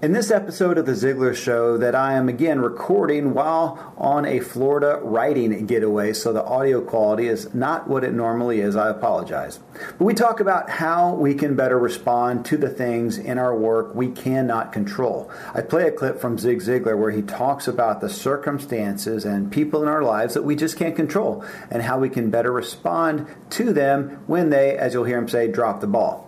In this episode of The Ziglar Show, that I am again recording while on a Florida writing getaway, so the audio quality is not what it normally is, I apologize. But we talk about how we can better respond to the things in our work we cannot control. I play a clip from Zig Ziglar where he talks about the circumstances and people in our lives that we just can't control and how we can better respond to them when they, as you'll hear him say, drop the ball.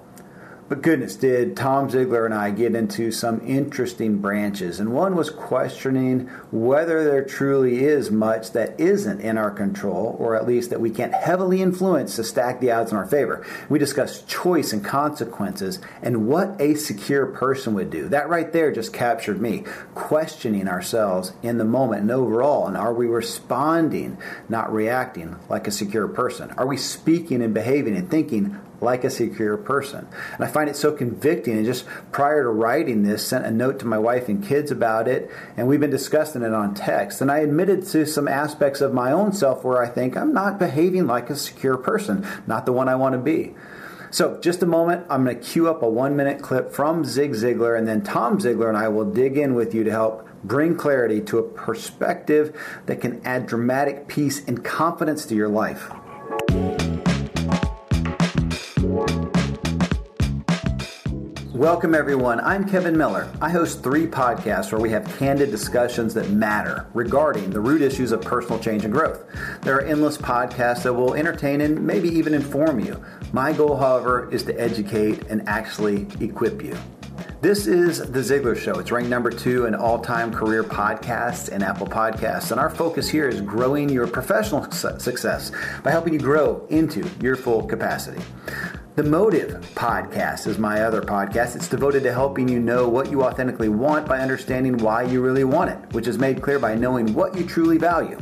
But goodness, did Tom Ziglar and I get into some interesting branches. And one was questioning whether there truly is much that isn't in our control, or at least that we can't heavily influence to stack the odds in our favor. We discussed choice and consequences and what a secure person would do. That right there just captured me. Questioning ourselves in the moment and overall. And are we responding, not reacting like a secure person? Are we speaking and behaving and thinking like a secure person. And I find it so convicting. And just prior to writing this, sent a note to my wife and kids about it, and we've been discussing it on text. And I admitted to some aspects of my own self where I think I'm not behaving like a secure person, not the one I want to be. So, just a moment, I'm going to cue up a one minute clip from Zig Ziglar, and then Tom Ziglar and I will dig in with you to help bring clarity to a perspective that can add dramatic peace and confidence to your life. Welcome, everyone. I'm Kevin Miller. I host three podcasts where we have candid discussions that matter regarding the root issues of personal change and growth. There are endless podcasts that will entertain and maybe even inform you. My goal, however, is to educate and actually equip you. This is The Ziglar Show. It's ranked number two in all time career podcasts and Apple Podcasts. And our focus here is growing your professional success by helping you grow into your full capacity. The Motive Podcast is my other podcast. It's devoted to helping you know what you authentically want by understanding why you really want it, which is made clear by knowing what you truly value.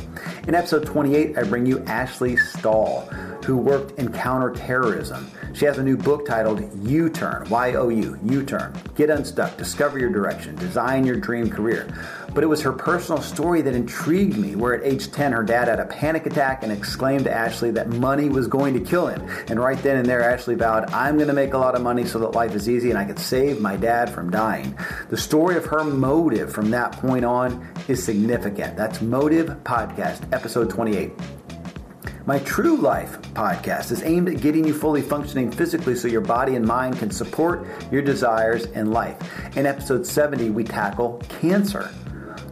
In episode 28, I bring you Ashley Stahl, who worked in counterterrorism. She has a new book titled U Turn, Y O U, U Turn. Get unstuck, discover your direction, design your dream career but it was her personal story that intrigued me. Where at age 10, her dad had a panic attack and exclaimed to Ashley that money was going to kill him. And right then and there, Ashley vowed, I'm going to make a lot of money so that life is easy and I could save my dad from dying. The story of her motive from that point on is significant. That's Motive Podcast, episode 28. My True Life podcast is aimed at getting you fully functioning physically so your body and mind can support your desires in life. In episode 70, we tackle cancer.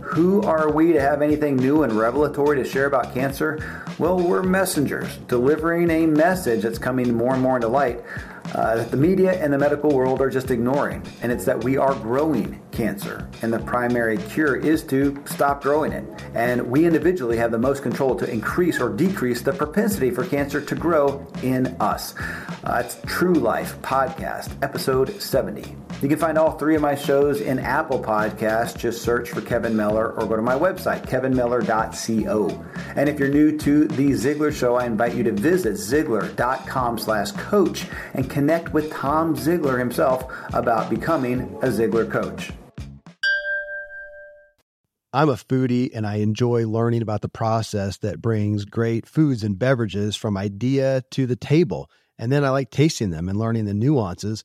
Who are we to have anything new and revelatory to share about cancer? Well, we're messengers delivering a message that's coming more and more into light uh, that the media and the medical world are just ignoring. And it's that we are growing cancer. And the primary cure is to stop growing it. And we individually have the most control to increase or decrease the propensity for cancer to grow in us. Uh, it's True Life Podcast, episode 70. You can find all three of my shows in Apple Podcasts. Just search for Kevin Miller or go to my website, kevinmiller.co. And if you're new to The Ziglar Show, I invite you to visit ziglar.com slash coach and connect with Tom Ziglar himself about becoming a Ziglar coach. I'm a foodie and I enjoy learning about the process that brings great foods and beverages from idea to the table. And then I like tasting them and learning the nuances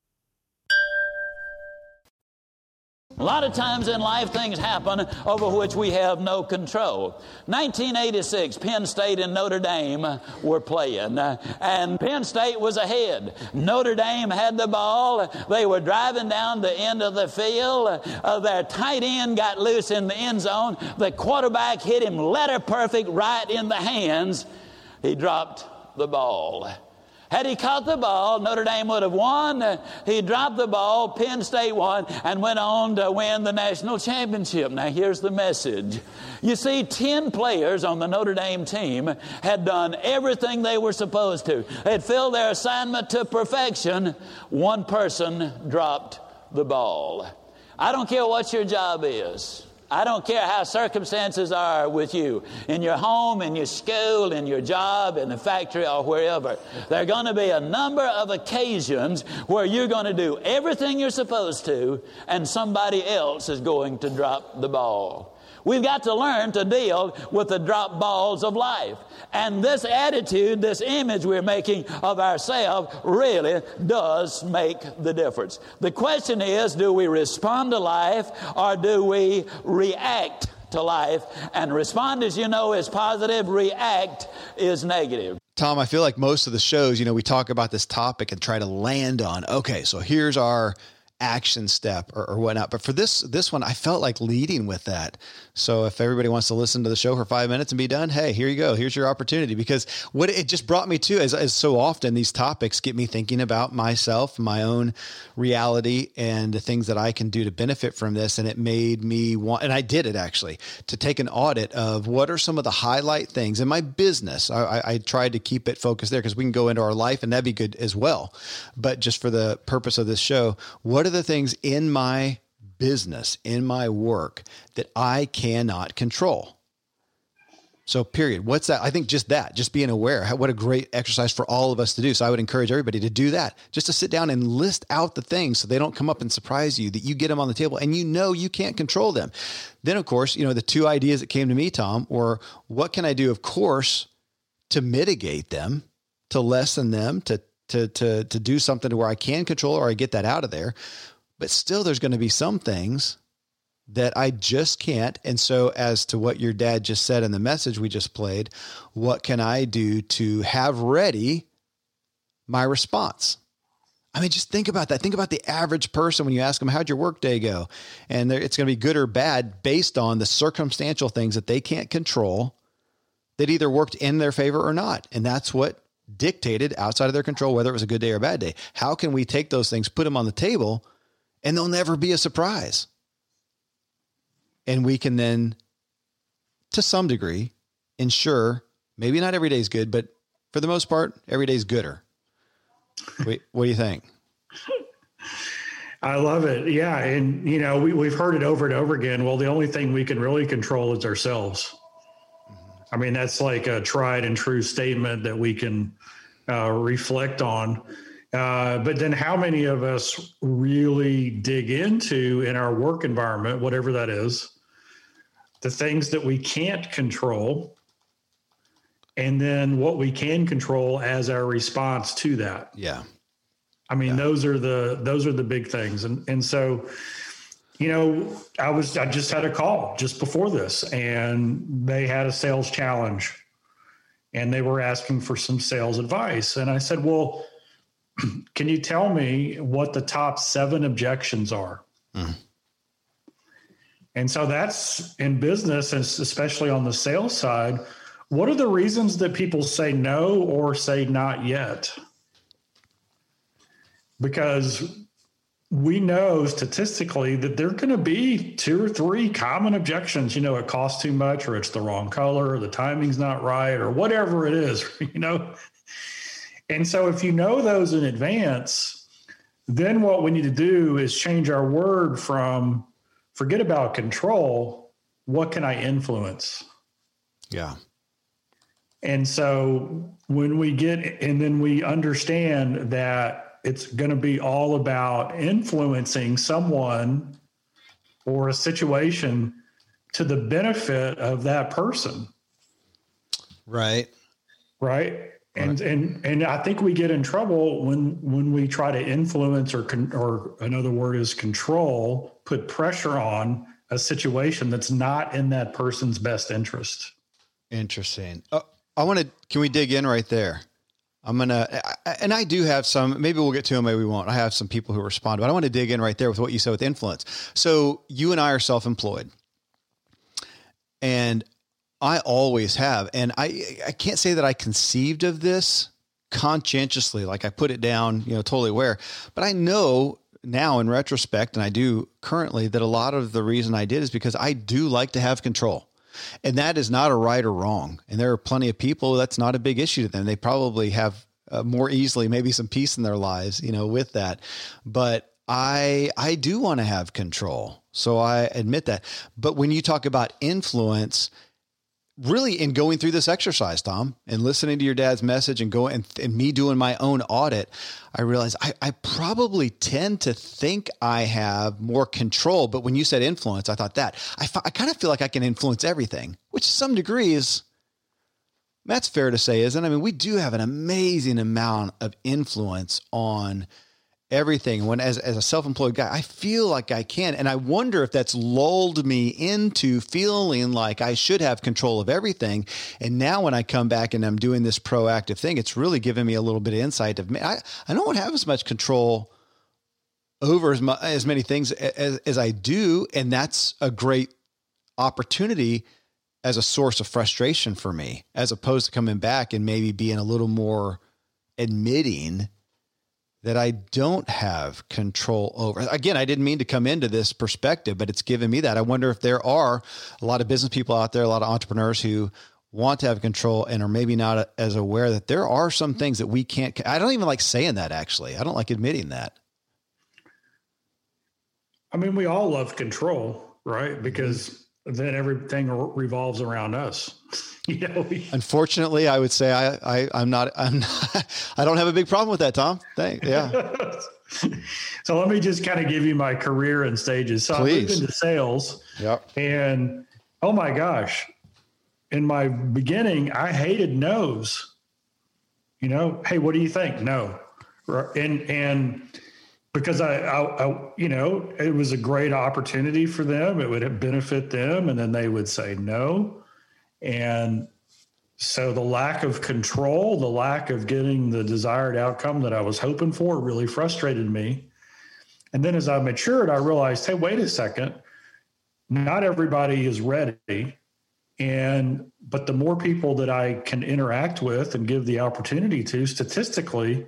A lot of times in life, things happen over which we have no control. 1986, Penn State and Notre Dame were playing, and Penn State was ahead. Notre Dame had the ball. They were driving down the end of the field. Uh, their tight end got loose in the end zone. The quarterback hit him letter perfect right in the hands he dropped the ball. Had he caught the ball, Notre Dame would have won. He dropped the ball, Penn State won, and went on to win the national championship. Now, here's the message. You see, 10 players on the Notre Dame team had done everything they were supposed to. They had filled their assignment to perfection. One person dropped the ball. I don't care what your job is. I don't care how circumstances are with you in your home, in your school, in your job, in the factory, or wherever. There are going to be a number of occasions where you're going to do everything you're supposed to, and somebody else is going to drop the ball. We've got to learn to deal with the drop balls of life. And this attitude, this image we're making of ourselves really does make the difference. The question is do we respond to life or do we react to life? And respond, as you know, is positive, react is negative. Tom, I feel like most of the shows, you know, we talk about this topic and try to land on, okay, so here's our action step or, or, whatnot. But for this this one, I felt like leading with that. So if everybody wants to listen to the show for five minutes and be done, hey, here you go. Here's your opportunity. Because what it just brought me to, as so often, these topics get me thinking about myself, my own reality, and the things that I can do to benefit from this. And it made me want, and I did it actually, to take an audit of what are some of the highlight things in my business. I, I, I tried to keep it focused there because we can go into our life and that'd be good as well. But just for the purpose of this show, what are the things in my business, in my work that I cannot control. So, period. What's that? I think just that, just being aware. What a great exercise for all of us to do. So, I would encourage everybody to do that, just to sit down and list out the things so they don't come up and surprise you, that you get them on the table and you know you can't control them. Then, of course, you know, the two ideas that came to me, Tom, were what can I do, of course, to mitigate them, to lessen them, to to to to do something to where I can control or I get that out of there. But still, there's going to be some things that I just can't. And so, as to what your dad just said in the message we just played, what can I do to have ready my response? I mean, just think about that. Think about the average person when you ask them, How'd your workday go? And it's going to be good or bad based on the circumstantial things that they can't control that either worked in their favor or not. And that's what dictated outside of their control whether it was a good day or a bad day. How can we take those things, put them on the table, and they'll never be a surprise. And we can then, to some degree, ensure maybe not every day is good, but for the most part, every day is gooder. Wait, what do you think? I love it. Yeah. And, you know, we, we've heard it over and over again. Well, the only thing we can really control is ourselves. I mean, that's like a tried and true statement that we can uh, reflect on. Uh, but then, how many of us really dig into in our work environment, whatever that is, the things that we can't control, and then what we can control as our response to that? Yeah, I mean, yeah. those are the those are the big things, and and so, you know, I was I just had a call just before this, and they had a sales challenge, and they were asking for some sales advice, and I said, well can you tell me what the top seven objections are? Mm. And so that's in business, and especially on the sales side. What are the reasons that people say no or say not yet? Because we know statistically that there are going to be two or three common objections. You know, it costs too much, or it's the wrong color, or the timing's not right, or whatever it is. You know, and so if you know those in advance, then what we need to do is change our word from forget about control, what can I influence? Yeah. And so when we get, and then we understand that it's going to be all about influencing someone or a situation to the benefit of that person. Right. Right and and and I think we get in trouble when when we try to influence or con, or another word is control, put pressure on a situation that's not in that person's best interest. Interesting. Uh, I want to. Can we dig in right there? I'm gonna, and I do have some. Maybe we'll get to them. Maybe we won't. I have some people who respond, but I want to dig in right there with what you said with influence. So you and I are self-employed, and I always have. And I, I can't say that I conceived of this conscientiously, like I put it down, you know, totally aware, but I know now in retrospect, and I do currently, that a lot of the reason I did is because I do like to have control. And that is not a right or wrong. And there are plenty of people that's not a big issue to them. They probably have uh, more easily maybe some peace in their lives, you know, with that. But I I do want to have control. So I admit that. But when you talk about influence, really in going through this exercise, Tom, and listening to your dad's message and going and, and me doing my own audit, I realized I, I probably tend to think I have more control. But when you said influence, I thought that I, I kind of feel like I can influence everything, which to some degrees that's fair to say, isn't it? I mean, we do have an amazing amount of influence on everything. When as, as a self-employed guy, I feel like I can. And I wonder if that's lulled me into feeling like I should have control of everything. And now when I come back and I'm doing this proactive thing, it's really given me a little bit of insight of me. I, I don't have as much control over as, much, as many things as, as I do. And that's a great opportunity as a source of frustration for me, as opposed to coming back and maybe being a little more admitting that I don't have control over. Again, I didn't mean to come into this perspective, but it's given me that. I wonder if there are a lot of business people out there, a lot of entrepreneurs who want to have control and are maybe not as aware that there are some things that we can't. I don't even like saying that actually. I don't like admitting that. I mean, we all love control, right? Mm-hmm. Because then everything revolves around us. you know, we, unfortunately, I would say I, I I'm not I'm not, I don't have a big problem with that, Tom. Thank yeah. so let me just kind of give you my career and stages. So Please. I moved into sales. Yep. And oh my gosh, in my beginning, I hated no's. You know, hey, what do you think? No. And and because I, I, I, you know, it was a great opportunity for them. It would benefit them, and then they would say no, and so the lack of control, the lack of getting the desired outcome that I was hoping for, really frustrated me. And then as I matured, I realized, hey, wait a second, not everybody is ready, and but the more people that I can interact with and give the opportunity to, statistically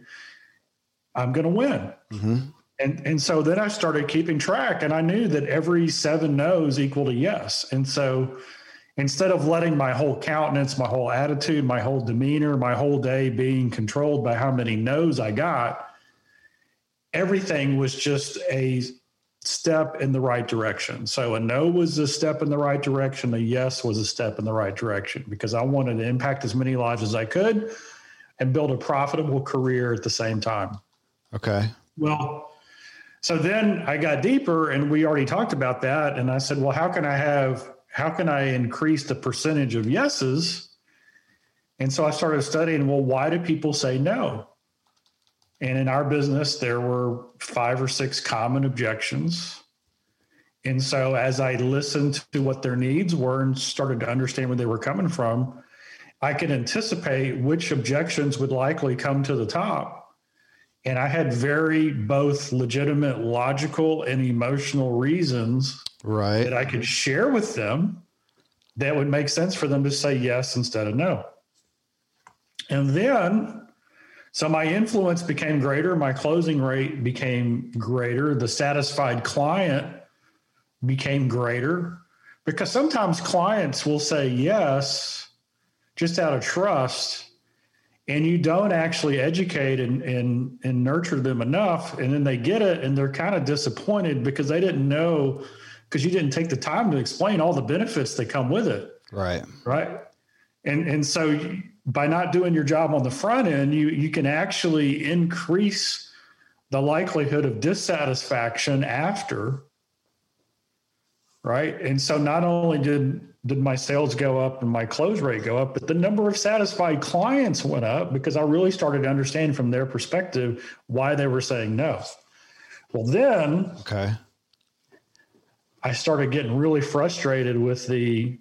I'm going to win. Mm-hmm. And, and so then I started keeping track and I knew that every seven no's equal to yes. And so instead of letting my whole countenance, my whole attitude, my whole demeanor, my whole day being controlled by how many no's I got, everything was just a step in the right direction. So a no was a step in the right direction, a yes was a step in the right direction because I wanted to impact as many lives as I could and build a profitable career at the same time. Okay. Well, so then I got deeper and we already talked about that. And I said, well, how can I have, how can I increase the percentage of yeses? And so I started studying, well, why do people say no? And in our business, there were five or six common objections. And so as I listened to what their needs were and started to understand where they were coming from, I could anticipate which objections would likely come to the top and I had very both legitimate logical and emotional reasons right. that I could share with them that would make sense for them to say yes instead of no. And then, so my influence became greater, my closing rate became greater, the satisfied client became greater because sometimes clients will say yes just out of trust and you don't actually educate and, and and nurture them enough and then they get it and they're kind of disappointed because they didn't know because you didn't take the time to explain all the benefits that come with it. Right. Right? And and so by not doing your job on the front end you you can actually increase the likelihood of dissatisfaction after right and so not only did did my sales go up and my close rate go up, but the number of satisfied clients went up because I really started to understand from their perspective why they were saying no. Well, then, okay, I started getting really frustrated with the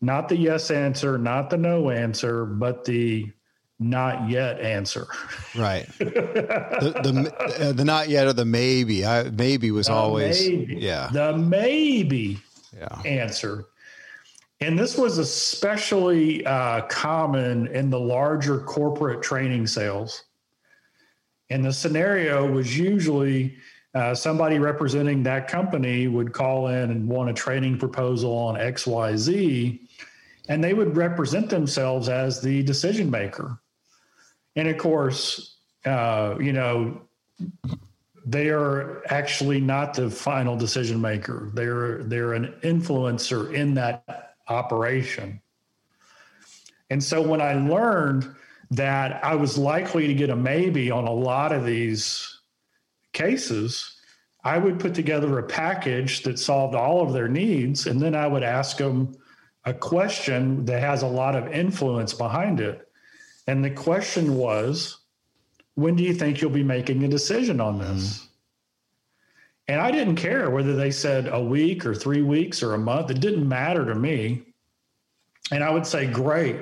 not the yes answer, not the no answer, but the not yet answer. Right. the the, uh, the not yet or the maybe. I maybe was the always maybe, yeah. The maybe yeah. answer And this was especially uh, common in the larger corporate training sales. And the scenario was usually uh, somebody representing that company would call in and want a training proposal on XYZ, and they would represent themselves as the decision maker. And of course, uh, you know, they are actually not the final decision maker. They're they're an influencer in that operation. And so when I learned that I was likely to get a maybe on a lot of these cases, I would put together a package that solved all of their needs. And then I would ask them a question that has a lot of influence behind it. And the question was, when do you think you'll be making a decision on this? Mm-hmm. And I didn't care whether they said a week or three weeks or a month. It didn't matter to me. And I would say, great,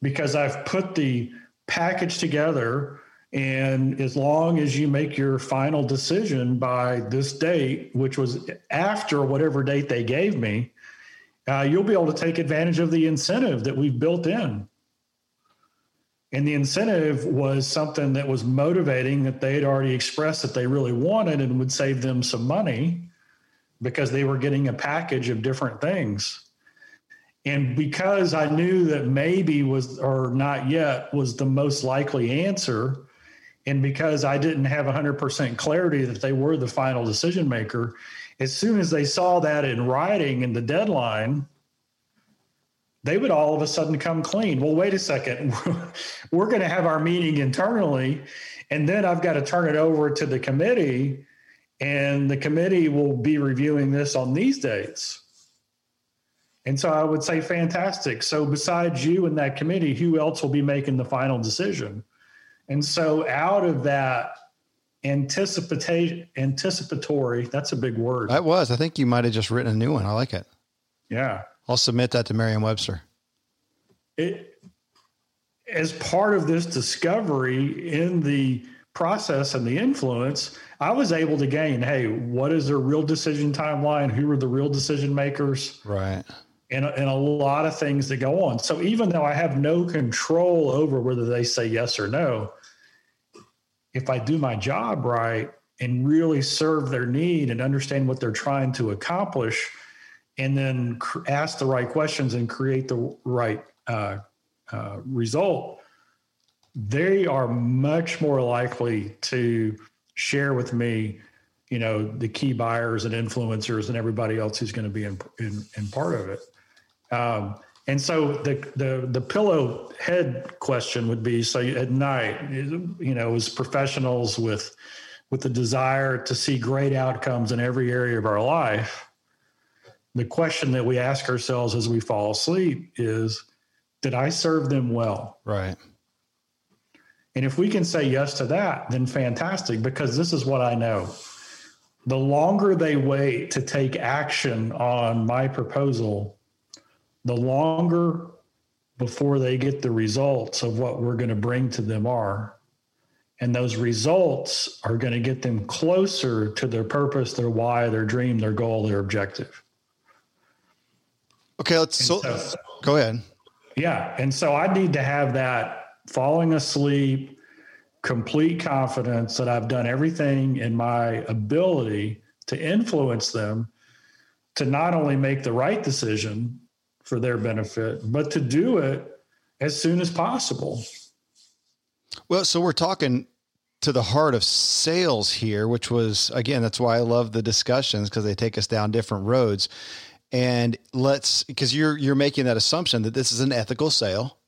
because I've put the package together. And as long as you make your final decision by this date, which was after whatever date they gave me, uh, you'll be able to take advantage of the incentive that we've built in. And the incentive was something that was motivating that they had already expressed that they really wanted and would save them some money because they were getting a package of different things. And because I knew that maybe was or not yet was the most likely answer, and because I didn't have 100% clarity that they were the final decision maker, as soon as they saw that in writing in the deadline, they would all of a sudden come clean. Well, wait a second. We're going to have our meeting internally, and then I've got to turn it over to the committee, and the committee will be reviewing this on these dates. And so I would say, fantastic. So, besides you and that committee, who else will be making the final decision? And so, out of that anticipatory, anticipatory, that's a big word. That was. I think you might have just written a new one. I like it. Yeah. I'll submit that to Merriam Webster. It, as part of this discovery in the process and the influence, I was able to gain hey, what is their real decision timeline? Who are the real decision makers? Right. And, and a lot of things that go on. So even though I have no control over whether they say yes or no, if I do my job right and really serve their need and understand what they're trying to accomplish, and then cr- ask the right questions and create the right uh, uh, result, they are much more likely to share with me, you know, the key buyers and influencers and everybody else who's going to be in, in, in, part of it. Um, and so the, the the pillow head question would be: so at night, you know, as professionals with with the desire to see great outcomes in every area of our life, the question that we ask ourselves as we fall asleep is did i serve them well. Right. And if we can say yes to that then fantastic because this is what i know. The longer they wait to take action on my proposal the longer before they get the results of what we're going to bring to them are. And those results are going to get them closer to their purpose their why their dream their goal their objective. Okay, let's so, so, go ahead. Yeah, and so I need to have that falling asleep, complete confidence that I've done everything in my ability to influence them to not only make the right decision for their benefit, but to do it as soon as possible. Well, so we're talking to the heart of sales here, which was again, that's why I love the discussions because they take us down different roads and let's because you're you're making that assumption that this is an ethical sale.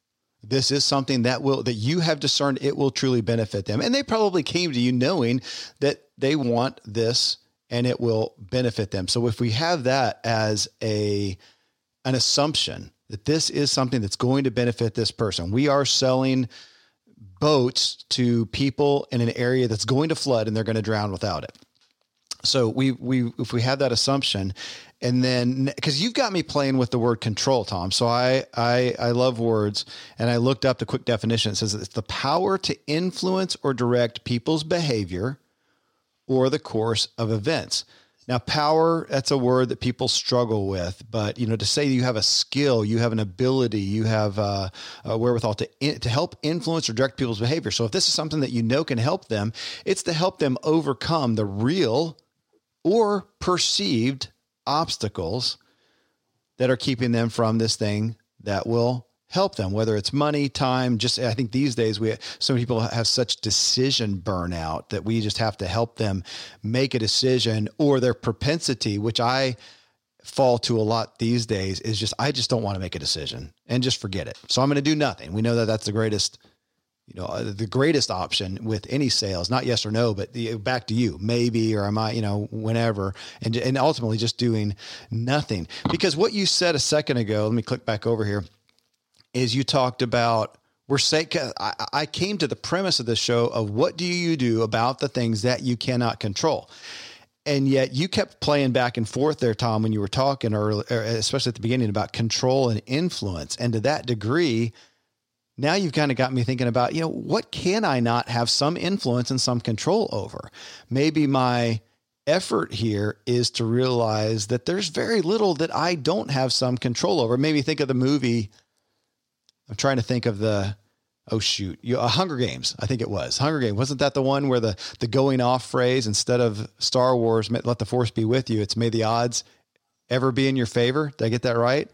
This is something that will that you have discerned it will truly benefit them. And they probably came to you knowing that they want this and it will benefit them. So if we have that as a an assumption that this is something that's going to benefit this person we are selling boats to people in an area that's going to flood and they're going to drown without it. So we we if we have that assumption and then because you've got me playing with the word control tom. So I, I i love words. And i looked up the quick definition. It says it's the power to influence or direct people's behavior or the course of events. Now, power, that's a word that people struggle with, but you know, to say you have a skill, you have an ability, you have uh, a wherewithal to, in, to help influence or direct people's behavior. So if this is something that you know can help them, it's to help them overcome the real or perceived obstacles that are keeping them from this thing that will help them, whether it's money, time, just I think these days we some people have such decision burnout that we just have to help them make a decision or their propensity, which I fall to a lot these days is just I just don't want to make a decision and just forget it. So I'm going to do nothing. We know that that's the greatest you know, uh, the greatest option with any sales, not yes or no, but the, back to you, maybe, or am I, you know, whenever, and, and ultimately just doing nothing. Because what you said a second ago, let me click back over here, is you talked about, we're saying, I, came to the premise of the show of what do you do about the things that you cannot control? And yet you kept playing back and forth there, Tom, when you were talking early, er, especially at the beginning about control and influence. And to that degree, now you've kind of got me thinking about, you know, what can I not have some influence and some control over? Maybe my effort here is to realize that there's very little that I don't have some control over. Maybe think of the movie. I'm trying to think of the oh shoot, you, uh, Hunger Games. I think it was Hunger Games. Wasn't that the one where the the going off phrase instead of Star Wars, let the force be with you, it's may the odds ever be in your favor. Did I get that right?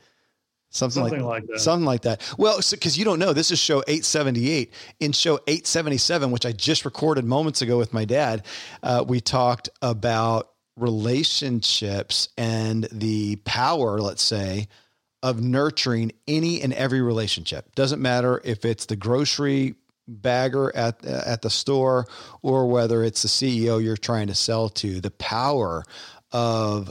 Something, something like, like, that. Something like that. Well, because so, you don't know, this is show 878. In show 877, which I just recorded moments ago with my dad, uh, we talked about relationships and the power, let's say, of nurturing any and every relationship. Doesn't matter if it's the grocery bagger at uh, at the store or whether it's the CEO you're trying to sell to. The power of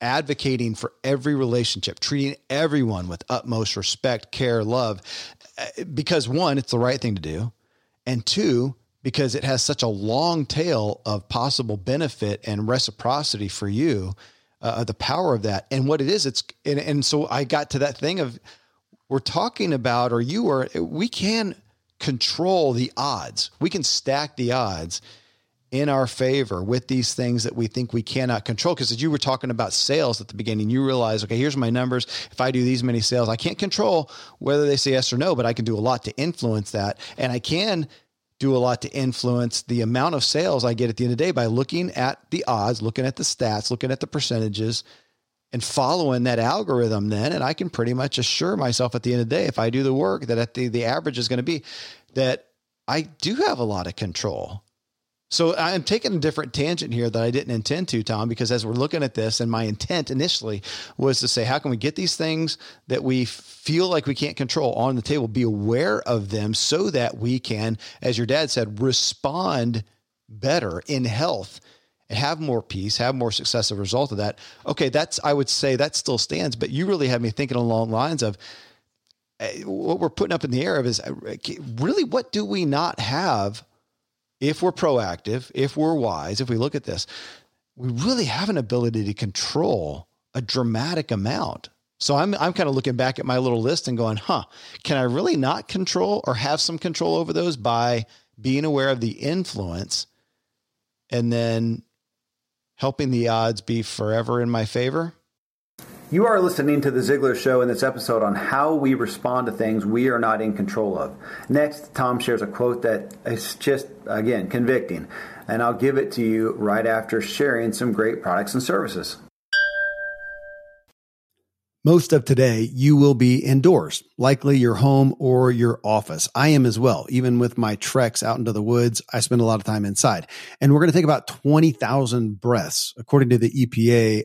advocating for every relationship, treating everyone with utmost respect, care, love, eh, because one, it's the right thing to do. And two, because it has such a long tail of possible benefit and reciprocity for you, uh, the power of that. And what it is, it's, and, and so I got to that thing of we're talking about, or you are, we can control the odds, we can stack the odds in our favor with these things that we think we cannot control. Because as you were talking about sales at the beginning, you realize, okay, here's my numbers. If I do these many sales, I can't control whether they say yes or no, but I can do a lot to influence that. And I can do a lot to influence the amount of sales I get at the end of the day by looking at the odds, looking at the stats, looking at the percentages, and following that algorithm then. And I can pretty much assure myself at the end of the day, if I do the work, that at the, the average is going to be that I do have a lot of control so I'm taking a different tangent here that I didn't intend to, Tom, because as we're looking at this, and my intent initially was to say, how can we get these things that we feel like we can't control on the table, be aware of them so that we can, as your dad said, respond better in health and have more peace, have more success as a result of that. Okay, that's, I would say that still stands, but you really have me thinking along lines of, eh, what we're putting up in the air of is eh, really what do we not have if we're proactive, if we're wise, if we look at this, we really have an ability to control a dramatic amount. So I'm I'm kind of looking back at my little list and going, "Huh, can I really not control or have some control over those by being aware of the influence and then helping the odds be forever in my favor?" You are listening to The Ziglar Show in this episode on how we respond to things we are not in control of. Next, Tom shares a quote that is just, again, convicting, and I'll give it to you right after sharing some great products and services. Most of today, you will be indoors, likely your home or your office. I am as well. Even with my treks out into the woods, I spend a lot of time inside. And we're going to take about 20,000 breaths. According to the EPA,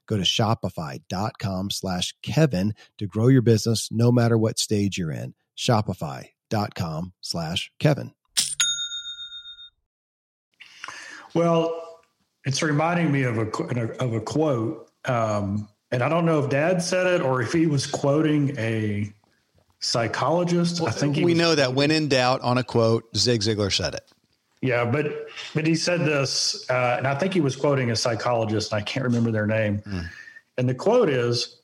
Go to shopify.com slash Kevin to grow your business no matter what stage you're in. Shopify.com slash Kevin. Well, it's reminding me of a of a quote um, and I don't know if Dad said it or if he was quoting a psychologist. Well, I think we know that when in doubt on a quote, Zig Ziglar said it. Yeah, but but he said this, uh, and I think he was quoting a psychologist, and I can't remember their name. Mm. And the quote is,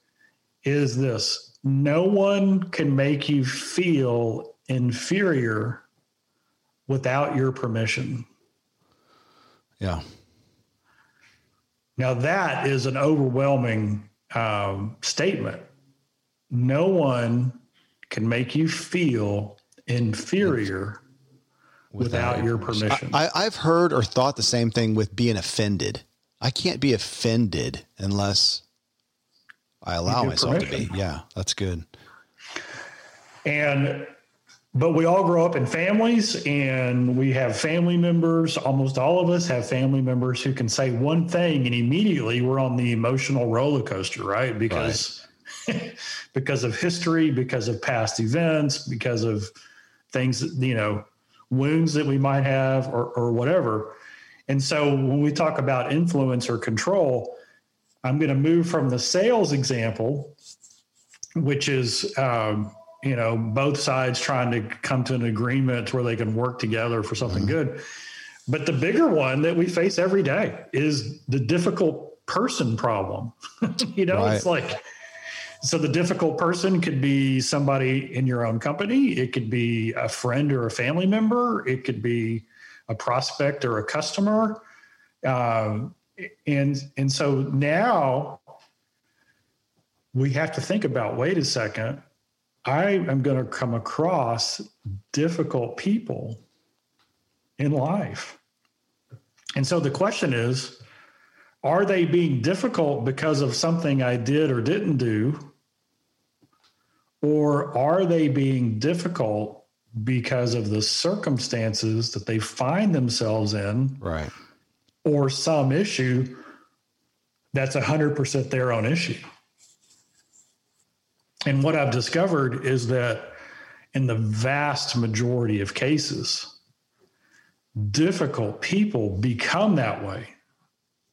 "Is this no one can make you feel inferior without your permission." Yeah. Now, that is an overwhelming um, statement. No one can make you feel inferior without, without your permission. I, I've heard or thought the same thing with being offended. I can't be offended unless I allow myself permission. to be. Yeah, that's good. And but we all grow up in families and we have family members almost all of us have family members who can say one thing and immediately we're on the emotional roller coaster right because right. because of history because of past events because of things you know wounds that we might have or, or whatever and so when we talk about influence or control i'm going to move from the sales example which is um, you know both sides trying to come to an agreement where they can work together for something mm-hmm. good but the bigger one that we face every day is the difficult person problem you know right. it's like so the difficult person could be somebody in your own company. It could be a friend or a family member. It could be a prospect or a customer. Um, and and so now we have to think about wait a second I am going to come across difficult people in life. And so the question is are they being difficult because of something I did or didn't do? Or are they being difficult because of the circumstances that they find themselves in? Right. Or some issue that's 100% their own issue. And what I've discovered is that in the vast majority of cases, difficult people become that way.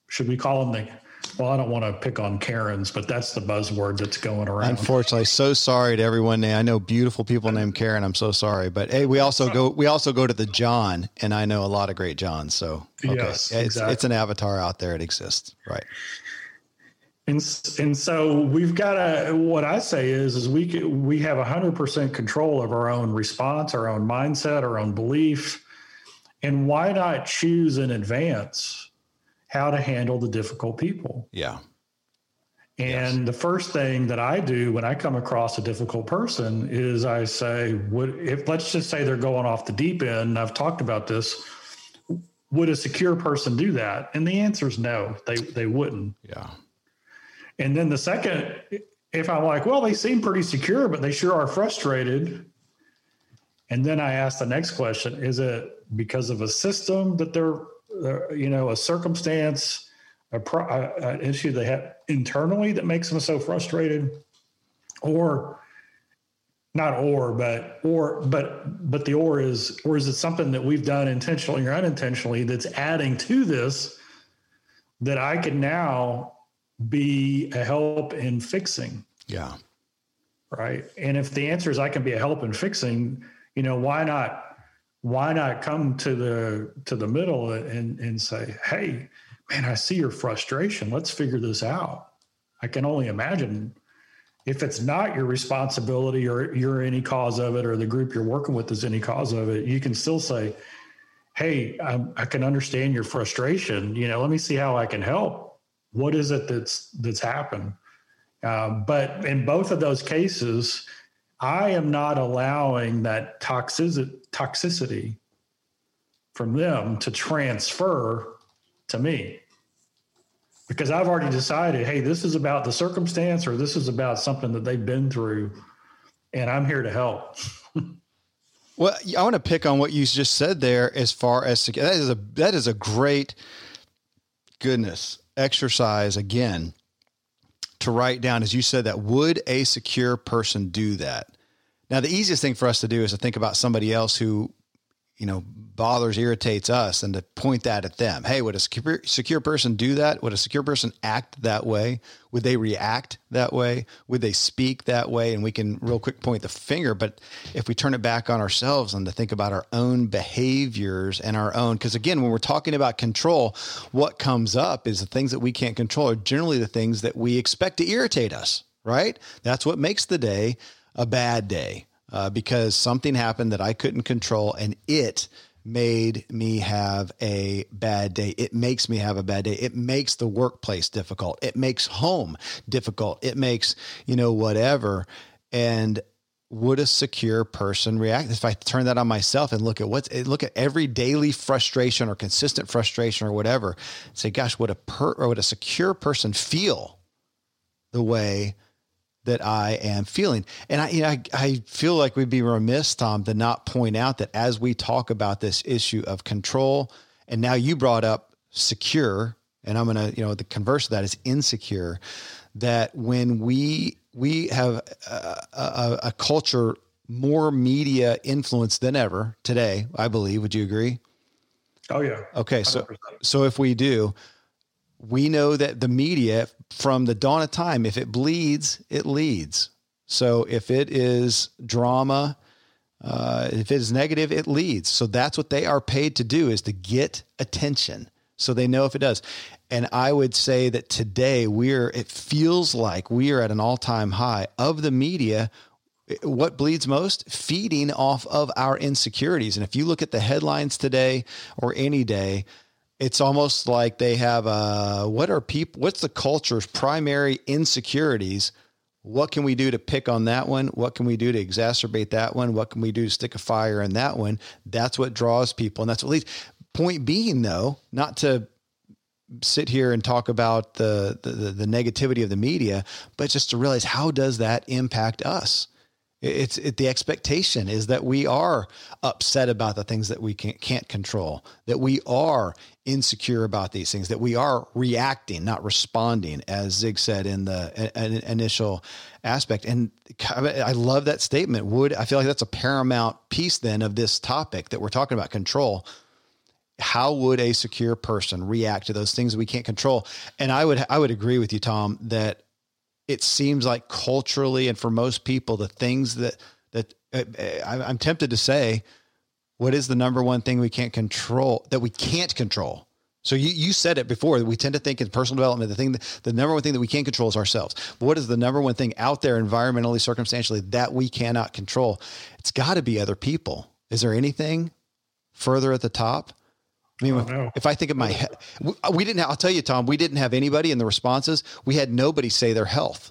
Should we call them the well, I don't want to pick on Karens, but that's the buzzword that's going around. Unfortunately, so sorry to everyone. I know beautiful people named Karen. I'm so sorry, but hey, we also go we also go to the John, and I know a lot of great Johns. So okay. yes, it's, exactly. it's an avatar out there. It exists, right? And, and so we've got to what I say is is we we have 100% control of our own response, our own mindset, our own belief. And why not choose in advance how to handle the difficult people? Yeah. And yes. the first thing that I do when I come across a difficult person is I say, would if let's just say they're going off the deep end, I've talked about this. would a secure person do that? And the answer is no, they they wouldn't. Yeah. And then the second, if I'm like, well, they seem pretty secure, but they sure are frustrated. And then I ask the next question: Is it because of a system that they're, you know, a circumstance, a pro, an issue they have internally that makes them so frustrated, or not or but or but but the or is or is it something that we've done intentionally or unintentionally that's adding to this that i can now be a help in fixing? Yeah. Right? And if the answer is i can be a help in fixing you know why not why not come to the to the middle and and say hey man i see your frustration. Let's figure this out. I can only imagine if it's not your responsibility or you're any cause of it or the group you're working with is any cause of it you can still say hey I, I, can understand your frustration. You know let me see how i can help. What is it that's that's happened? Um, but in both of those cases i am not allowing that toxic, toxicity from them to transfer to me because I've already decided, hey, this is about the circumstance or this is about something that they've been through, and I'm here to help. well, I want to pick on what you just said there. As far as that is a that is a great goodness exercise again to write down, as you said, that would a secure person do that? Now, the easiest thing for us to do is to think about somebody else who you know, bothers, irritates us and to point that at them. Hey, would a secure, person do that? Would a secure person act that way? Would they react that way? Would they speak that way? And we can real quick point the finger. But if we turn it back on ourselves and to think about our own behaviors and our own, because again, when we're talking about control, what comes up is the things that we can't control are generally the things that we expect to irritate us, right? That's what makes the day a bad day uh, because something happened that I couldn't control and it made me have a bad day. It makes me have a bad day. It makes the workplace difficult. It makes home difficult. It makes, you know, whatever. And would a secure person react if I turn that on myself and look at what's look at every daily frustration or consistent frustration or whatever, say, gosh, would a per or would a secure person feel the way that I am feeling. And I, you know, I, I feel like we'd be remiss, Tom, to not point out that as we talk about this issue of control, and now you brought up secure, and I'm going to, you know, the converse of that is insecure. That when we we have a, a, a culture more media influence than ever today, I believe. Would you agree? Oh yeah. Okay, 100%. so so if we do, we know that the media from the dawn of time, if it bleeds, it leads. So if it is drama, uh, if it is negative, it leads. So that's what they are paid to do is to get attention. So they know if it does. And I would say that today we're, it feels like we are at an all time high of the media. What bleeds most? Feeding off of our insecurities. And if you look at the headlines today or any day, it's almost like they have a what are people what's the culture's primary insecurities? What can we do to pick on that one? What can we do to exacerbate that one? What can we do to stick a fire in that one? That's what draws people and that's what leads point being though not to sit here and talk about the, the the negativity of the media but just to realize how does that impact us? It's it, the expectation is that we are upset about the things that we can't, can't control, that we are insecure about these things, that we are reacting, not responding, as Zig said in the initial aspect. And I love that statement. Would I feel like that's a paramount piece then of this topic that we're talking about control? How would a secure person react to those things we can't control? And I would I would agree with you, Tom, that it seems like culturally and for most people, the things that that uh, I'm tempted to say, what is the number one thing we can't control that we can't control? So you, you said it before. We tend to think in personal development, the thing, that, the number one thing that we can't control is ourselves. But what is the number one thing out there, environmentally, circumstantially, that we cannot control? It's got to be other people. Is there anything further at the top? I mean, oh, if I think of my head, we didn't. Have, I'll tell you, Tom, we didn't have anybody in the responses. We had nobody say their health.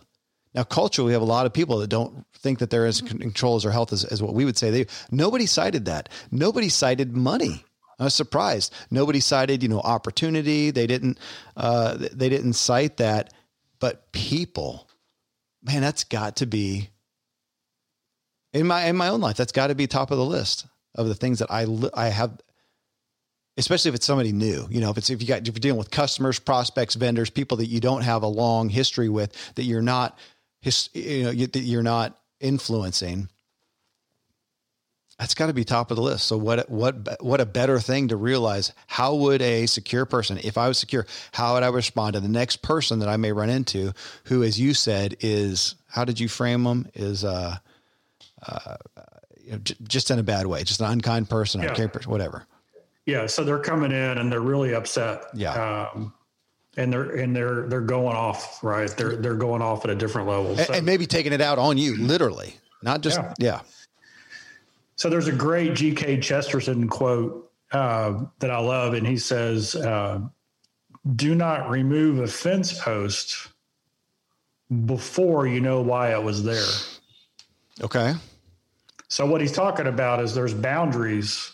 Now, culturally, we have a lot of people that don't think that they're as control as their health as, as what we would say. They nobody cited that. Nobody cited money. I was surprised. Nobody cited, you know, opportunity. They didn't, uh, they didn't cite that, but people, man, that's got to be in my, in my own life, that's got to be top of the list of the things that I, I have, especially if it's somebody new, you know, if it's, if you got, if you're dealing with customers, prospects, vendors, people that you don't have a long history with, that you're not, his, you know, you're not influencing that's got to be top of the list. So what what what a better thing to realize how would a secure person if I was secure how would I respond to the next person that I may run into who as you said is how did you frame them is uh, uh you know, j- just in a bad way just an unkind person yeah. or person whatever. Yeah, so they're coming in and they're really upset. Yeah. Um, and they're and they're they're going off right. They're they're going off at a different level, so. and, maybe taking it out on you, literally, not just yeah. yeah. So there's a great G.K. Chesterton quote uh, that I love, and he says, uh, "Do not remove a fence post before you know why it was there." Okay. So what he's talking about is there's boundaries,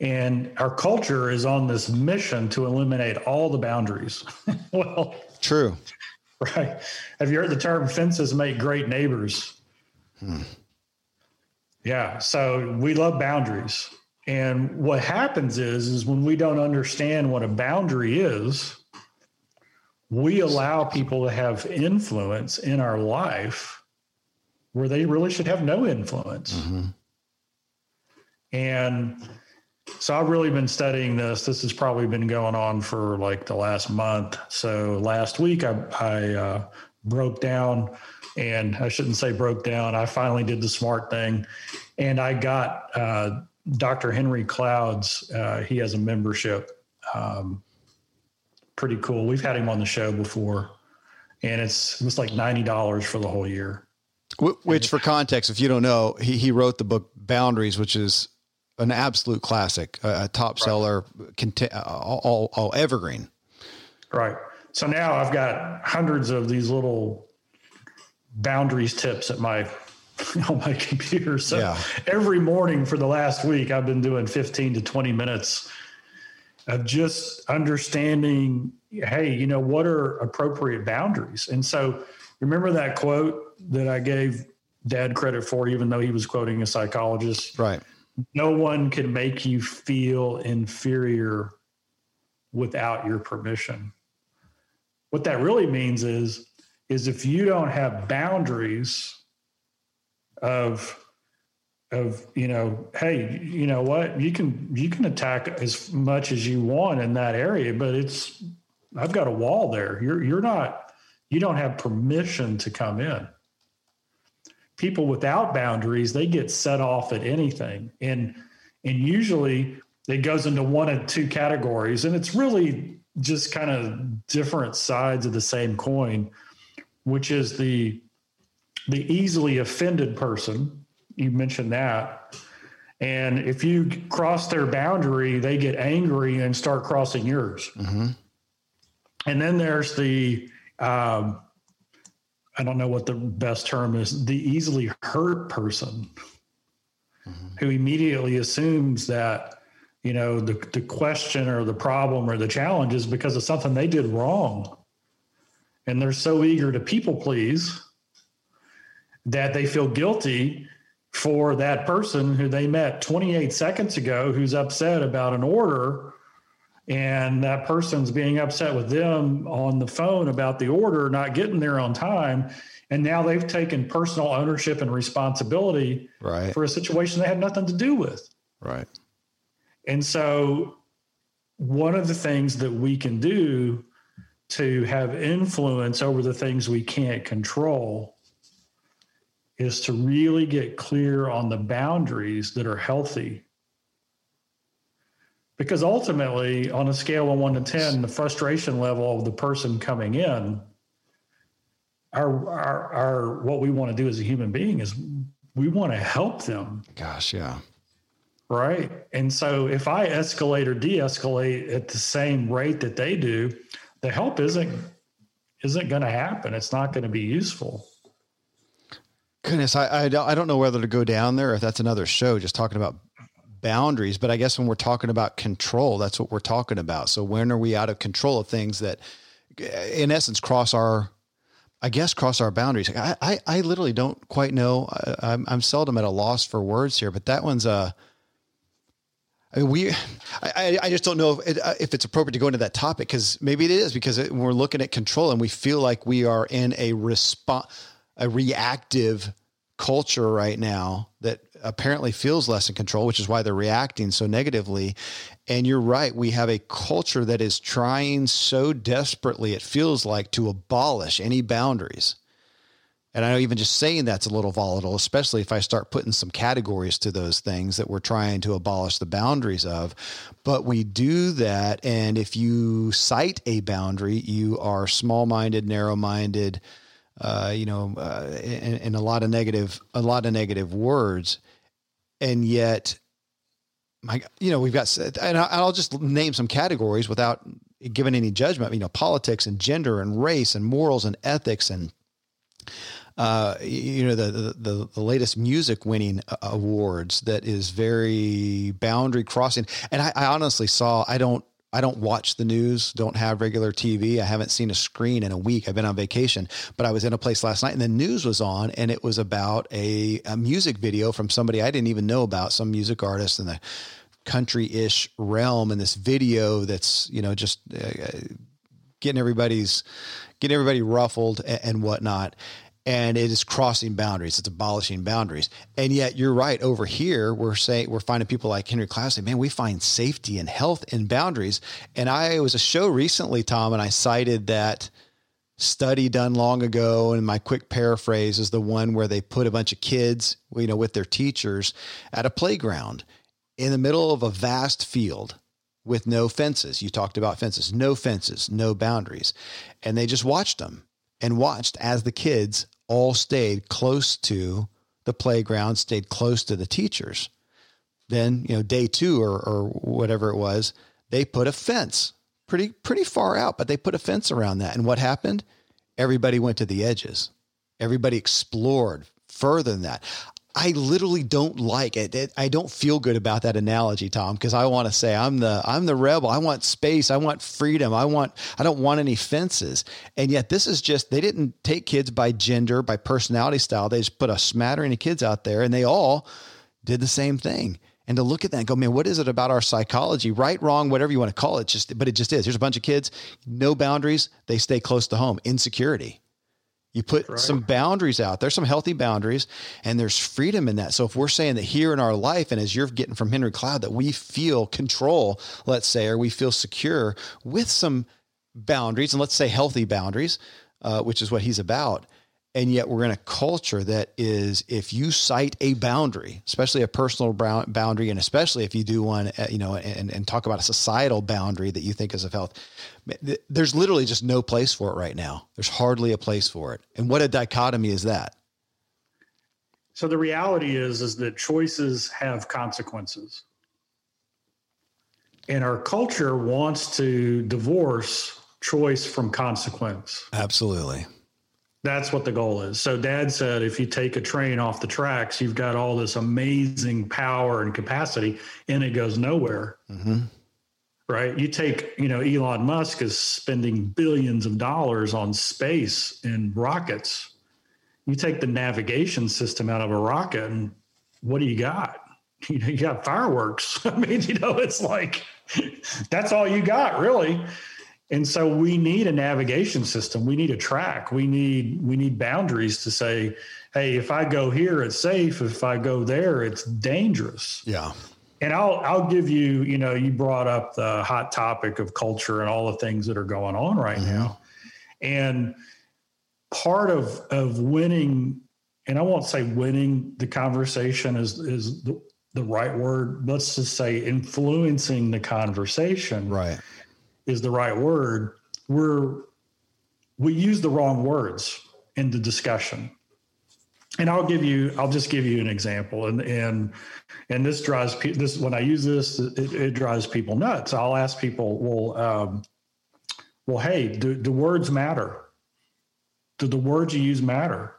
and our culture is on this mission to eliminate all the boundaries. well, true. Right. Have you heard the term "fences make great neighbors"? Hmm. Yeah. So we love boundaries. And what happens is, is when we don't understand what a boundary is, we allow people to have influence in our life where they really should have no influence. Mm-hmm. And so I've really been studying this. This has probably been going on for like the last month. So last week I, I uh, broke down and I shouldn't say broke down. I finally did the smart thing, and I got uh, Dr. Henry Cloud's. Uh, he has a membership. Um, pretty cool. We've had him on the show before, and it's it was like ninety dollars for the whole year. Which, for context, if you don't know, he he wrote the book Boundaries, which is an absolute classic, a, a top seller, right. all, all, all evergreen. Right. So now I've got hundreds of these little boundaries tips at my on my computer. So yeah. every morning for the last week, I've been doing 15 to 20 minutes of just understanding, hey, you know, what are appropriate boundaries? And so remember that quote that I gave dad credit for, even though he was quoting a psychologist? Right. No one can make you feel inferior without your permission. What that really means is is if you don't have boundaries of of you know hey you know what? You can you can attack as much as you want in that area but it's i've got a wall there. You're you're not you don't have permission to come in people without boundaries they get set off at anything and and usually it goes into one of two categories and it's really just kind of different sides of the same coin which is the the easily offended person. You mentioned that. And if you cross their boundary, they get angry and start crossing yours. Mm-hmm. And then there's the, um, I don't know what the best term is, the easily hurt person mm-hmm. who immediately assumes that, you know, the, the question or the problem or the challenge is because of something they did wrong and they're so eager to people please that they feel guilty for that person who they met 28 seconds ago who's upset about an order and that person's being upset with them on the phone about the order not getting there on time and now they've taken personal ownership and responsibility right. for a situation they had nothing to do with right and so one of the things that we can do to have influence over the things we can't control is to really get clear on the boundaries that are healthy. Because ultimately, on a scale of one to 10, the frustration level of the person coming in, our, our, our what we want to do as a human being is we want to help them. Gosh, yeah. Right. And so if I escalate or de escalate at the same rate that they do, the help isn't isn't going to happen. It's not going to be useful. Goodness, I, I I don't know whether to go down there if that's another show just talking about boundaries, but I guess when we're talking about control, that's what we're talking about. So when are we out of control of things that, in essence, cross our, I guess, cross our boundaries? I I, I literally don't quite know. I, I'm I'm seldom at a loss for words here, but that one's a. I mean, we, I, I just don't know if, it, uh, if it's appropriate to go into that topic because maybe it is because it, we're looking at control and we feel like we are in a response, a reactive culture right now that apparently feels less in control, which is why they're reacting so negatively. And you're right. We have a culture that is trying so desperately, it feels like, to abolish any boundaries. And I know even just saying that's a little volatile, especially if I start putting some categories to those things that we're trying to abolish the boundaries of. But we do that. And if you cite a boundary, you are small minded, narrow minded, uh, you know, uh, in, in, a lot of negative, a lot of negative words, and yet, my, you know, we've got, and I'll just name some categories without giving any judgment. You know, politics and gender and race and morals and ethics and, uh, you know, the, the the latest music winning awards that is very boundary crossing. And I, I honestly saw, I don't I don't watch the news, don't have regular TV. I haven't seen a screen in a week. I've been on vacation, but I was in a place last night and the news was on and it was about a, a music video from somebody I didn't even know about, some music artist in the country-ish realm and this video that's, you know, just uh, getting everybody's getting everybody ruffled and, and whatnot and it is crossing boundaries. It's abolishing boundaries. And yet you're right. Over here, we're saying we're finding people like Henry Cloud man, we find safety and health in boundaries. And I was a show recently, Tom, and I cited that study done long ago. And my quick paraphrase is the one where they put a bunch of kids, you know, with their teachers at a playground in the middle of a vast field with no fences. You talked about fences, no fences, no boundaries. And they just watched them and watched as the kids all stayed close to the playground, stayed close to the teachers. Then, you know, day two or, or whatever it was, they put a fence pretty, pretty far out, but they put a fence around that. And what happened? Everybody went to the edges. Everybody explored further than that. I literally don't like it. it I don't feel good about that analogy, Tom, because I want to say I'm the I'm the rebel. I want space. I want freedom. I want I don't want any fences. And yet this is just they didn't take kids by gender, by personality style. They just put a smattering of kids out there and they all did the same thing. And to look at that and go, man, what is it about our psychology? Right, wrong, whatever you want to call it, just but it just is. Here's a bunch of kids, no boundaries, they stay close to home. Insecurity. You put right. some boundaries out there, some healthy boundaries, and there's freedom in that. So if we're saying that here in our life, and as you're getting from Henry Cloud, that we feel control, let's say, or we feel secure with some boundaries, and let's say healthy boundaries, uh, which is what he's about, and yet we're in a culture that is if you cite a boundary especially a personal boundary and especially if you do one uh, you know and, and talk about a societal boundary that you think is of health there's literally just no place for it right now. There's hardly a place for it. And what a dichotomy is that? So the reality is is that choices have consequences. And our culture wants to divorce choice from consequence. Absolutely that's what the goal is. So dad said if you take a train off the tracks, you've got all this amazing power and capacity and it goes nowhere. Mm-hmm. Right. You take, you know, Elon Musk is spending billions of dollars on space and rockets. You take the navigation system out of a rocket and what do you got? You know, you got fireworks. I mean, you know, it's like that's all you got, really. And so we need a navigation system. We need a track. We need we need boundaries to say, hey, if I go here, it's safe. If I go there, it's dangerous. Yeah. And I'll I'll give you, you know, you brought up the hot topic of culture and all the things that are going on right mm-hmm. now. And part of of winning, and I won't say winning the conversation is is the, the right word. Let's just say influencing the conversation. Right is the right word, we're we use the wrong words in the discussion. And I'll give you, I'll just give you an example. And and and this drives people. This when I use this, it, it, drives people nuts. I'll ask people, well, um, well, hey, do, do words matter? Do the words you use matter?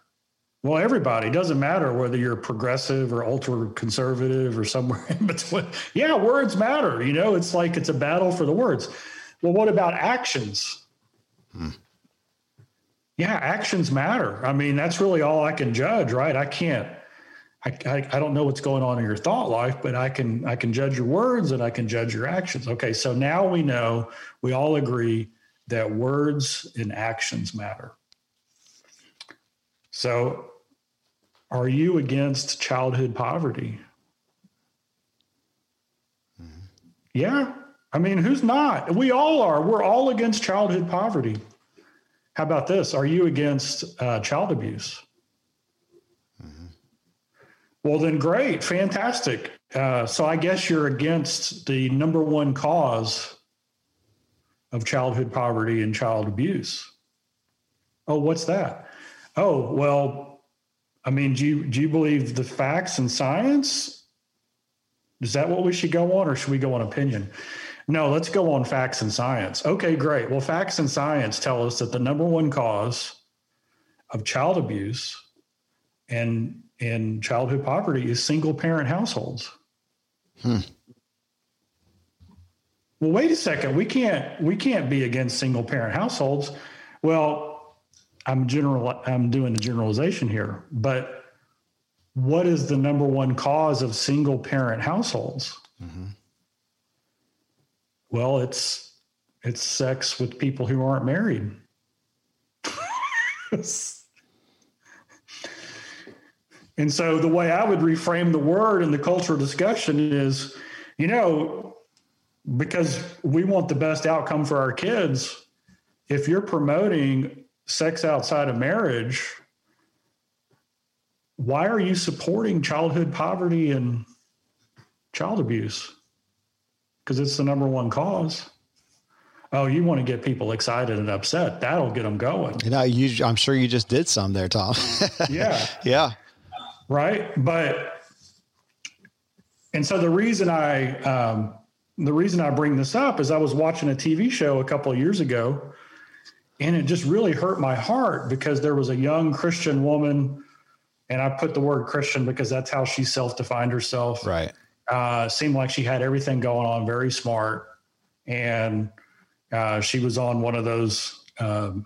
Well, everybody doesn't matter whether you're progressive or ultra conservative or somewhere in between. Yeah, words matter. You know, it's like it's a battle for the words. Well, what about actions? Hmm. Yeah, actions matter. I mean, that's really all I can judge, right? I can't. I, I, I don't know what's going on in your thought life, but I can I can judge your words and I can judge your actions. Okay, so now we know we all agree that words and actions matter. So, are you against childhood poverty? Mm-hmm. Yeah. I mean, who's not? We all are. We're all against childhood poverty. How about this? Are you against uh, child abuse? Mm-hmm. Well, then great, fantastic. Uh, so I guess you're against the number one cause of childhood poverty and child abuse. Oh, what's that? Oh, well, I mean, do you, do you believe the facts and science? Is that what we should go on, or should we go on opinion? No, let's go on facts and science. Okay, great. Well, facts and science tell us that the number one cause of child abuse and in childhood poverty is single parent households. Hmm. Well, wait a second. We can't we can't be against single parent households. Well, I'm general I'm doing a generalization here, but what is the number one cause of single parent households? Mm-hmm. Well, it's it's sex with people who aren't married. and so the way I would reframe the word in the cultural discussion is, you know, because we want the best outcome for our kids, if you're promoting sex outside of marriage, why are you supporting childhood poverty and child abuse? Because it's the number one cause. Oh, you want to get people excited and upset. That'll get them going. You know, you, I'm sure you just did some there, Tom. yeah. Yeah. Right. But, and so the reason I, um, the reason I bring this up is I was watching a TV show a couple of years ago and it just really hurt my heart because there was a young Christian woman and I put the word Christian because that's how she self-defined herself. Right. Uh, seemed like she had everything going on, very smart, and uh, she was on one of those um,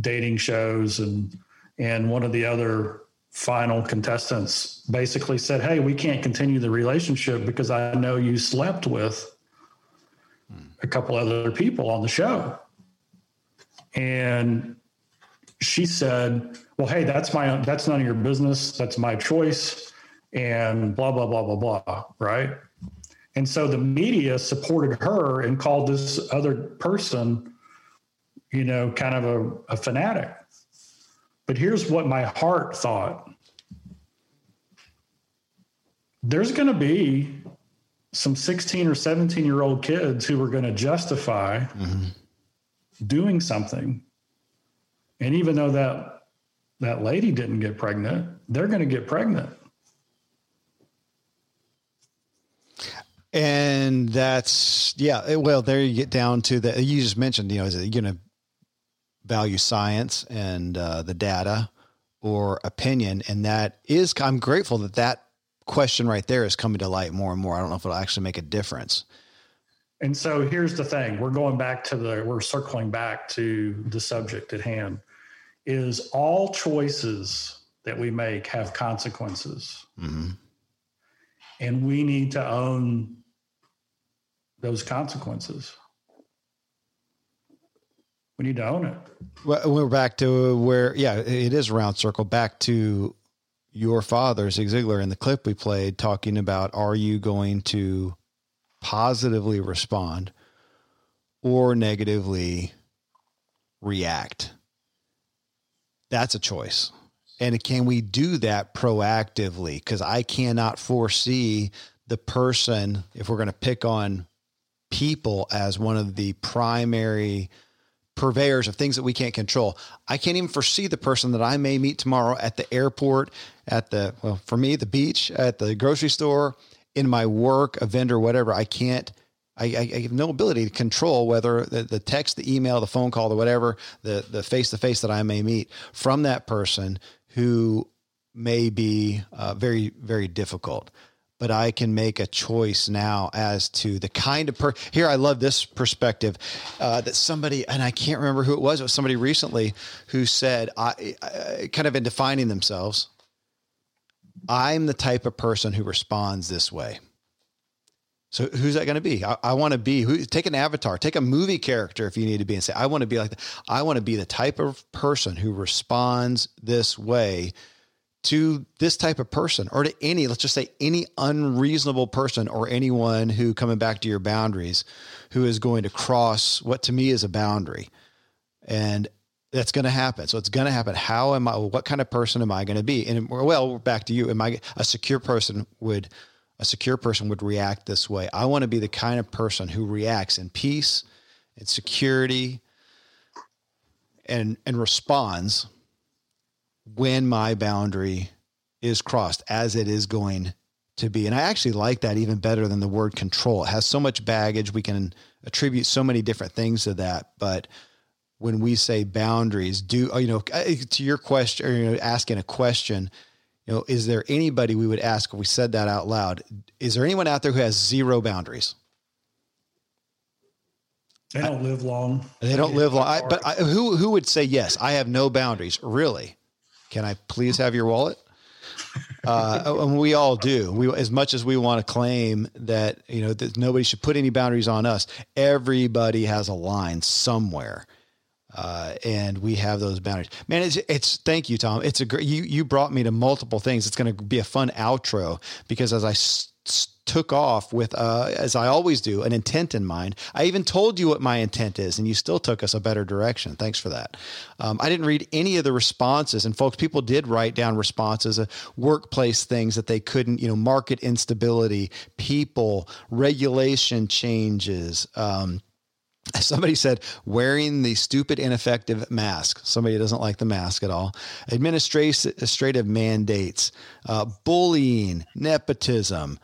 dating shows, and and one of the other final contestants basically said, "Hey, we can't continue the relationship because I know you slept with a couple other people on the show," and she said, "Well, hey, that's my that's none of your business. That's my choice." And blah, blah, blah, blah, blah, right? And so the media supported her and called this other person, you know, kind of a, a fanatic. But here's what my heart thought there's going to be some 16 or 17 year old kids who are going to justify mm-hmm. doing something. And even though that that lady didn't get pregnant, they're going to get pregnant. And that's yeah. Well, there you get down to the you just mentioned. You know, is it going to value science and uh, the data or opinion? And that is, I'm grateful that that question right there is coming to light more and more. I don't know if it'll actually make a difference. And so here's the thing: we're going back to the we're circling back to the subject at hand. Is all choices that we make have consequences. Mm-hmm. And we need to own those consequences. We need to own it. Well, we're back to where, yeah, it is round circle. Back to your father, Zig Ziglar, in the clip we played, talking about are you going to positively respond or negatively react? That's a choice. And can we do that proactively? Because I cannot foresee the person, if we're going to pick on people as one of the primary purveyors of things that we can't control. I can't even foresee the person that I may meet tomorrow at the airport, at the, well, for me, the beach, at the grocery store, in my work, a vendor, whatever. I can't, I, I have no ability to control whether the, the text, the email, the phone call, the whatever, the, the face to face that I may meet from that person who may be uh, very, very difficult. But I can make a choice now as to the kind of per. Here, I love this perspective uh, that somebody, and I can't remember who it was. It was somebody recently who said, I, I kind of in defining themselves, I'm the type of person who responds this way. So who's that going to be? I, I want to be who take an avatar, take a movie character if you need to be and say, I want to be like that. I want to be the type of person who responds this way to this type of person or to any, let's just say any unreasonable person or anyone who coming back to your boundaries who is going to cross what to me is a boundary. And that's going to happen. So it's going to happen. How am I, what kind of person am I going to be? And well, back to you. Am I a secure person would, a secure person would react this way. I want to be the kind of person who reacts in peace and security and, and responds when my boundary is crossed as it is going to be. And I actually like that even better than the word control. It has so much baggage. We can attribute so many different things to that. But when we say boundaries, do, you know, uh, to your question, or, you know, asking a question, you know, is there anybody we would ask if we said that out loud? Is there anyone out there who has zero boundaries? They don't live long. They don't live long. I, but I, who who would say yes? I have no boundaries. Really? Can I please have your wallet? Uh, and we all do. We, as much as we want to claim that you know that nobody should put any boundaries on us, everybody has a line somewhere, uh, and we have those boundaries. Man, it's it's. Thank you, Tom. It's a great. You you brought me to multiple things. It's going to be a fun outro because as I took off with, uh, as I always do, an intent in mind. I even told you what my intent is, and you still took us a better direction. Thanks for that. Um, I didn't read any of the responses, and folks, people did write down responses, uh, workplace things that they couldn't, you know, market instability, people, regulation changes. Um, Somebody said wearing the stupid, ineffective mask. Somebody doesn't like the mask at all. Administrative mandates, uh, bullying, nepotism,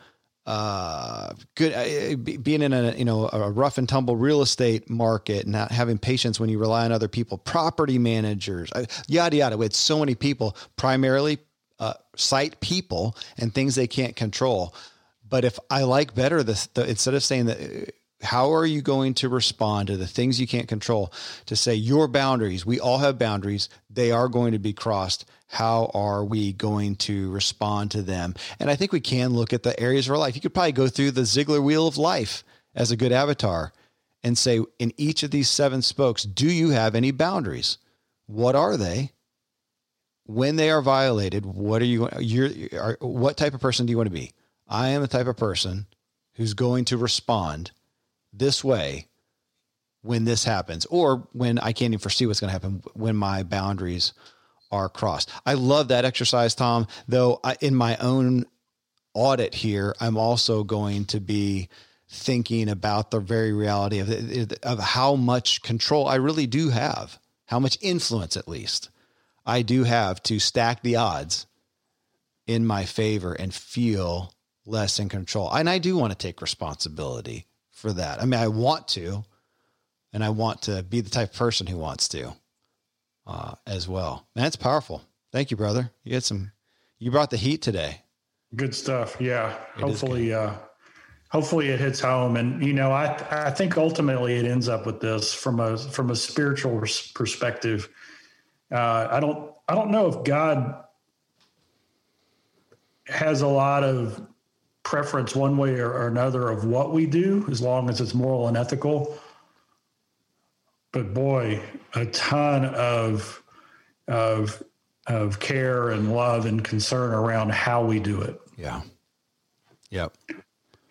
uh, good uh, being in a you know a rough and tumble real estate market, not having patience when you rely on other people, property managers, uh, yada yada. With so many people, primarily uh, cite people and things they can't control. But if I like better this, the, instead of saying that uh, how are you going to respond to the things you can't control to say your boundaries? We all have boundaries. They are going to be crossed. How are we going to respond to them? And i think we can look at the areas of our life. You could probably go through the Ziglar wheel of life as a good avatar and say in each of these seven spokes do you have any boundaries? What are they? When they are violated what are you you're, are, what type of person do you want to be? I am the type of person who's going to respond this way when this happens, or when I can't even foresee what's going to happen when my boundaries are crossed. I love that exercise, Tom. Though I, in my own audit here, I'm also going to be thinking about the very reality of of how much control I really do have, how much influence, at least, I do have to stack the odds in my favor and feel less in control. And I do want to take responsibility for that. I mean, I want to, and I want to be the type of person who wants to uh, as well. Man, it's powerful. Thank you, brother. You had some, you brought the heat today. Good stuff. Yeah. It hopefully, uh, hopefully it hits home. And, you know, I, I think ultimately it ends up with this from a, from a spiritual perspective. Uh, I don't, I don't know if God has a lot of preference one way or, another of what we do, as long as it's moral and ethical. But boy, a ton of of of care and love and concern around how we do it. Yeah. Yep.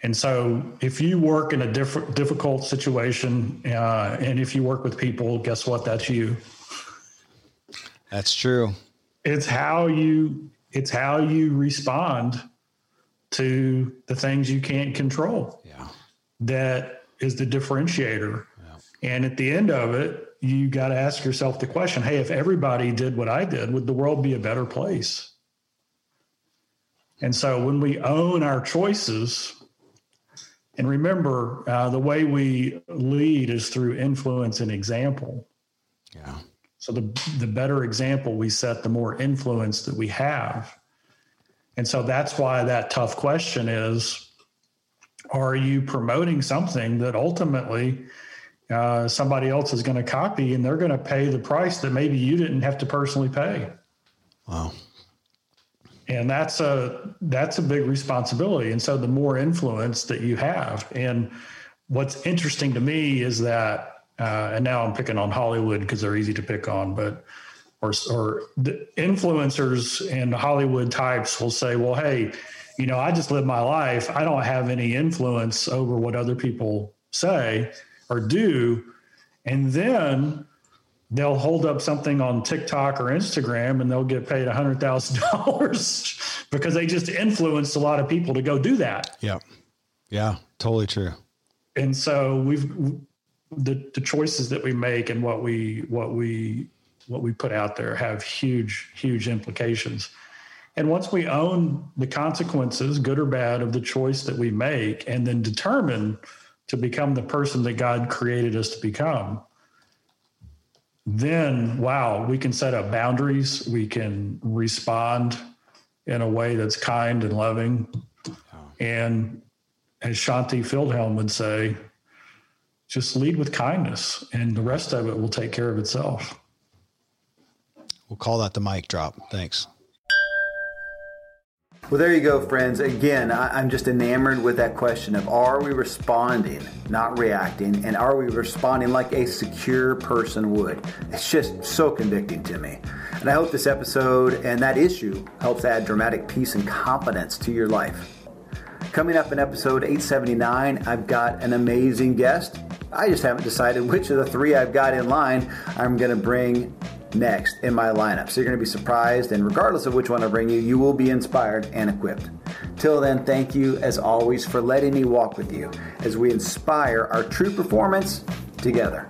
And so, if you work in a different difficult situation, uh, and if you work with people, guess what? That's you. That's true. It's how you. It's how you respond to the things you can't control. Yeah. That is the differentiator. Yeah. And at the end of it, you got to ask yourself the question hey, if everybody did what I did, would the world be a better place? And so when we own our choices, and remember, uh, the way we lead is through influence and example. Yeah. So the the better example we set, the more influence that we have. And so that's why that tough question is are you promoting something that ultimately uh, somebody else is going to copy and they're going to pay the price that maybe you didn't have to personally pay? Wow. And that's a that's a big responsibility. And so the more influence that you have, and what's interesting to me is that, uh, and now I'm picking on Hollywood because they're easy to pick on, but or or the influencers and Hollywood types will say, well, hey, you know, I just live my life. I don't have any influence over what other people say or do. And then they'll hold up something on TikTok or Instagram and they'll get paid $100,000 because they just influenced a lot of people to go do that. Yeah. Yeah, totally true. And so we've the the choices that we make and what we what we what we put out there have huge huge implications. And once we own the consequences, good or bad, of the choice that we make, and then determine to become the person that God created us to become, then wow, we can set up boundaries. We can respond in a way that's kind and loving. And as Shaunti Feldhahn would say, just lead with kindness, and the rest of it will take care of itself. We'll call that the mic drop. Thanks. Well, there you go, friends. Again, I, am just enamored with that question of are we responding, not reacting, and are we responding like a secure person would? It's just so convicting to me. And I hope this episode and that issue helps add dramatic peace and confidence to your life. Coming up in episode 879, I've got an amazing guest. I just haven't decided which of the three I've got in line I'm going to bring next in my lineup. So you're going to be surprised, and regardless of which one I bring you, you will be inspired and equipped. Till then, thank you as always for letting me walk with you as we inspire our true performance together.